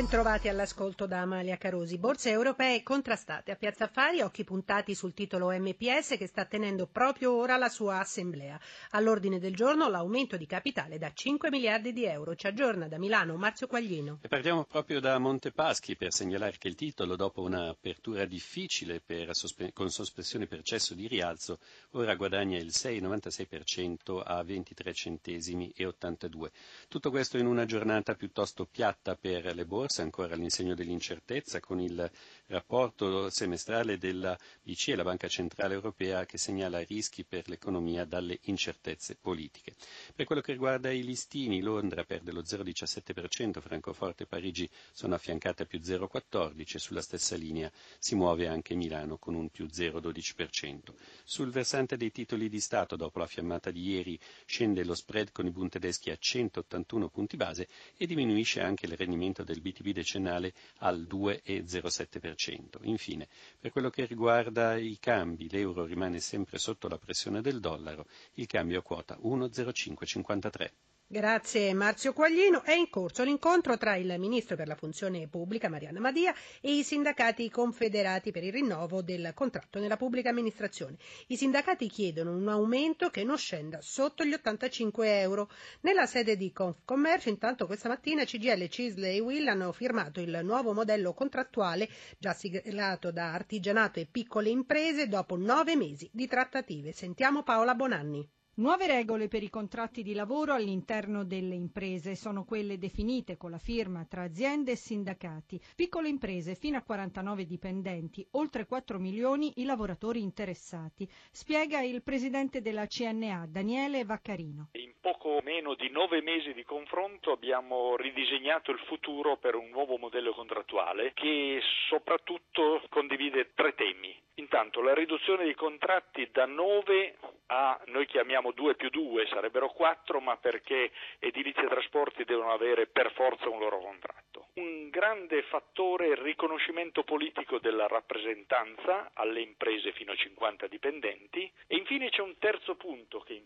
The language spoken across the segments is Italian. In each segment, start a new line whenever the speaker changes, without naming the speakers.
Ben trovati all'ascolto da Amalia Carosi. Borse europee contrastate a Piazza Affari, occhi puntati sul titolo MPS che sta tenendo proprio ora la sua assemblea. All'ordine del giorno l'aumento di capitale da 5 miliardi di euro. Ci aggiorna da Milano Marzio Quaglino.
E partiamo proprio da Montepaschi per segnalare che il titolo, dopo un'apertura difficile per con sospensione per cesso di rialzo, ora guadagna il 6,96% a 23 centesimi e 82. Tutto questo in una giornata piuttosto piatta per le borse borsa ancora all'insegno dell'incertezza con il rapporto semestrale della BCE, la Banca Centrale Europea, che segnala rischi per l'economia dalle incertezze politiche. Per quello che riguarda i listini, Londra perde lo 0,17%, Francoforte e Parigi sono affiancate a più 0,14% e sulla stessa linea si muove anche Milano con un più 0,12%. Sul versante dei titoli di Stato, dopo la fiammata di ieri, scende lo spread con i Bund tedeschi a 181 punti base e diminuisce anche il rendimento del BTP decennale al 2,07%. Infine, per quello che riguarda i cambi, l'euro rimane sempre sotto la pressione del dollaro, il cambio a quota 1,0553.
Grazie Marzio Quaglino. È in corso l'incontro tra il Ministro per la Funzione Pubblica Marianna Madia e i sindacati confederati per il rinnovo del contratto nella pubblica amministrazione. I sindacati chiedono un aumento che non scenda sotto gli 85 euro. Nella sede di Confcommercio, intanto questa mattina CGL, Cisle e Will hanno firmato il nuovo modello contrattuale già siglato da artigianato e piccole imprese dopo nove mesi di trattative. Sentiamo Paola Bonanni.
Nuove regole per i contratti di lavoro all'interno delle imprese sono quelle definite con la firma tra aziende e sindacati. Piccole imprese fino a 49 dipendenti, oltre 4 milioni i lavoratori interessati, spiega il presidente della CNA, Daniele Vaccarino.
In poco meno di nove mesi di confronto abbiamo ridisegnato il futuro per un nuovo modello contrattuale che soprattutto condivide tre temi. Intanto la riduzione dei contratti da 9 a, noi chiamiamo 2 più 2, sarebbero 4, ma perché edilizia e trasporti devono avere per forza un loro contratto. Un grande fattore è il riconoscimento politico della rappresentanza alle imprese fino a 50 dipendenti e infine c'è un terzo punto che è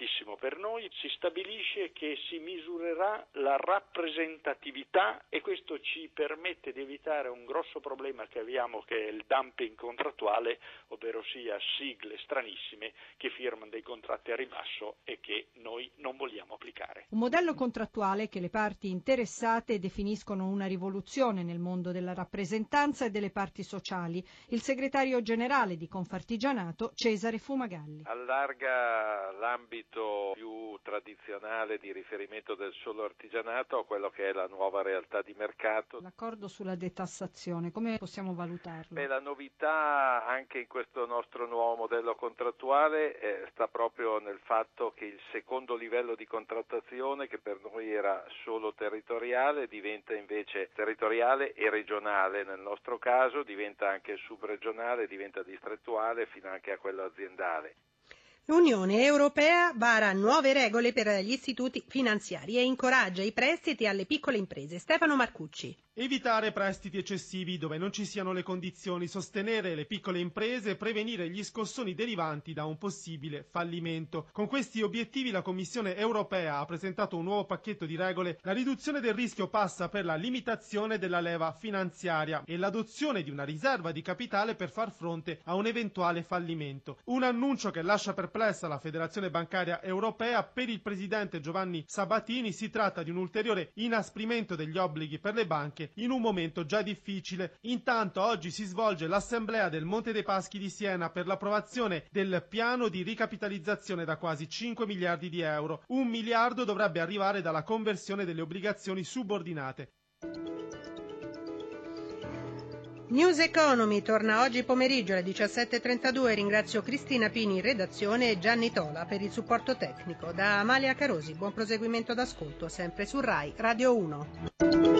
importantissimo per noi, si stabilisce che si misurerà la rappresentatività e questo ci permette di evitare un grosso problema che abbiamo che è il dumping contrattuale, ovvero sia sigle stranissime che firmano dei contratti a ribasso e che noi non vogliamo applicare.
Un modello contrattuale che le parti interessate definiscono una rivoluzione nel mondo della rappresentanza e delle parti sociali. Il segretario generale di Confartigianato, Cesare Fumagalli.
Allarga l'ambito più tradizionale di riferimento del solo artigianato a quello che è la nuova realtà di mercato.
L'accordo sulla detassazione, come possiamo valutarlo?
Beh, la novità anche in questo nostro nuovo modello contrattuale eh, sta proprio nel fatto che il secondo livello di contrattazione, che per noi era solo territoriale, diventa invece territoriale e regionale. Nel nostro caso diventa anche subregionale, diventa distrettuale fino anche a quello aziendale.
L'Unione Europea vara nuove regole per gli istituti finanziari e incoraggia i prestiti alle piccole imprese. Stefano Marcucci.
Evitare prestiti eccessivi dove non ci siano le condizioni, sostenere le piccole imprese e prevenire gli scossoni derivanti da un possibile fallimento. Con questi obiettivi la Commissione europea ha presentato un nuovo pacchetto di regole. La riduzione del rischio passa per la limitazione della leva finanziaria e l'adozione di una riserva di capitale per far fronte a un eventuale fallimento. Un annuncio che lascia perplessa la Federazione Bancaria Europea. Per il presidente Giovanni Sabatini si tratta di un ulteriore inasprimento degli obblighi per le banche in un momento già difficile. Intanto oggi si svolge l'assemblea del Monte dei Paschi di Siena per l'approvazione del piano di ricapitalizzazione da quasi 5 miliardi di euro. Un miliardo dovrebbe arrivare dalla conversione delle obbligazioni subordinate.
News Economy torna oggi pomeriggio alle 17.32. Ringrazio Cristina Pini in redazione e Gianni Tola per il supporto tecnico. Da Amalia Carosi, buon proseguimento d'ascolto, sempre su RAI Radio 1.